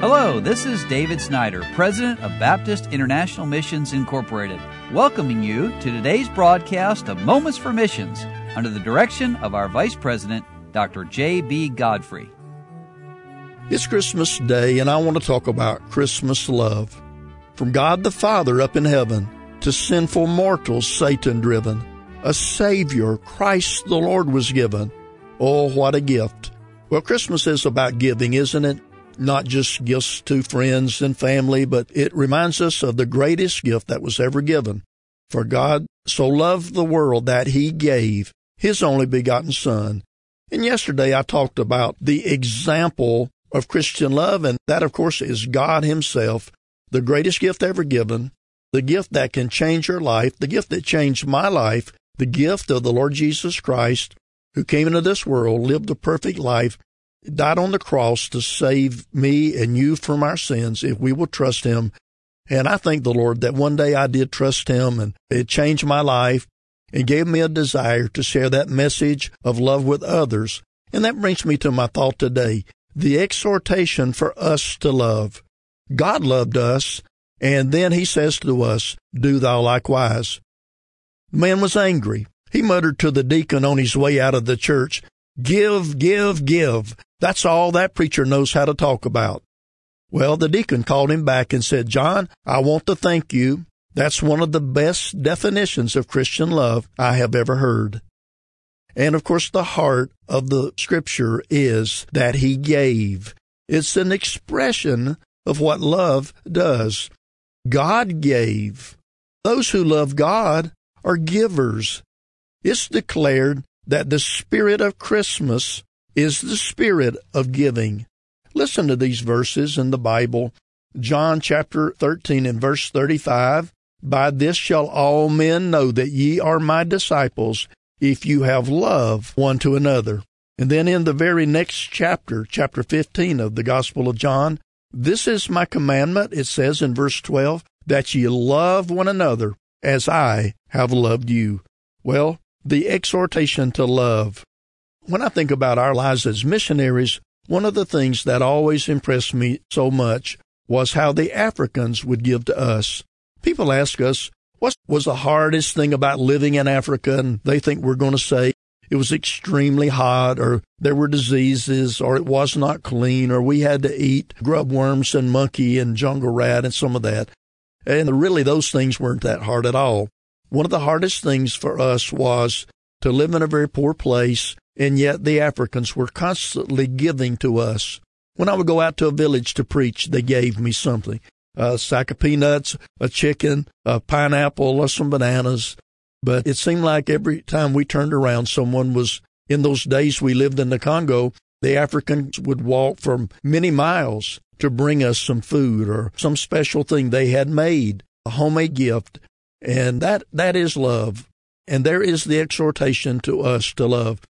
Hello, this is David Snyder, President of Baptist International Missions Incorporated, welcoming you to today's broadcast of Moments for Missions under the direction of our Vice President, Dr. J.B. Godfrey. It's Christmas Day, and I want to talk about Christmas love. From God the Father up in heaven to sinful mortals, Satan driven, a Savior, Christ the Lord, was given. Oh, what a gift! Well, Christmas is about giving, isn't it? Not just gifts to friends and family, but it reminds us of the greatest gift that was ever given. For God so loved the world that he gave his only begotten Son. And yesterday I talked about the example of Christian love, and that, of course, is God Himself, the greatest gift ever given, the gift that can change your life, the gift that changed my life, the gift of the Lord Jesus Christ, who came into this world, lived a perfect life, died on the cross to save me and you from our sins if we will trust him. And I thank the Lord that one day I did trust him and it changed my life and gave me a desire to share that message of love with others. And that brings me to my thought today the exhortation for us to love. God loved us, and then he says to us, Do thou likewise. The man was angry. He muttered to the deacon on his way out of the church, Give, give, give. That's all that preacher knows how to talk about. Well, the deacon called him back and said, John, I want to thank you. That's one of the best definitions of Christian love I have ever heard. And of course, the heart of the scripture is that he gave. It's an expression of what love does. God gave. Those who love God are givers. It's declared that the spirit of Christmas is the spirit of giving. Listen to these verses in the Bible. John chapter 13 and verse 35. By this shall all men know that ye are my disciples, if you have love one to another. And then in the very next chapter, chapter 15 of the Gospel of John, this is my commandment, it says in verse 12, that ye love one another as I have loved you. Well, the exhortation to love when I think about our lives as missionaries, one of the things that always impressed me so much was how the Africans would give to us. People ask us, what was the hardest thing about living in Africa? And they think we're going to say it was extremely hot or there were diseases or it was not clean or we had to eat grub worms and monkey and jungle rat and some of that. And really those things weren't that hard at all. One of the hardest things for us was to live in a very poor place and yet the Africans were constantly giving to us. When I would go out to a village to preach, they gave me something a sack of peanuts, a chicken, a pineapple, or some bananas. But it seemed like every time we turned around, someone was, in those days we lived in the Congo, the Africans would walk for many miles to bring us some food or some special thing they had made, a homemade gift. And that, that is love. And there is the exhortation to us to love.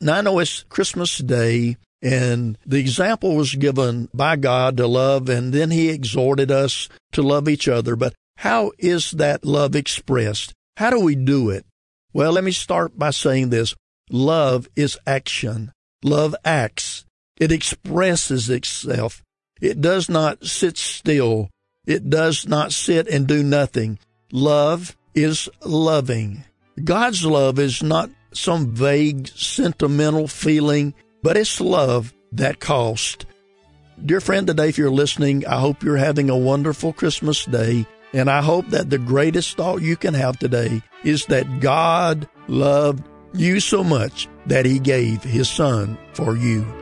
Now, I know it's Christmas Day, and the example was given by God to love, and then He exhorted us to love each other. But how is that love expressed? How do we do it? Well, let me start by saying this love is action. Love acts, it expresses itself. It does not sit still, it does not sit and do nothing. Love is loving. God's love is not some vague sentimental feeling, but it's love that cost. Dear friend, today, if you're listening, I hope you're having a wonderful Christmas day. And I hope that the greatest thought you can have today is that God loved you so much that he gave his son for you.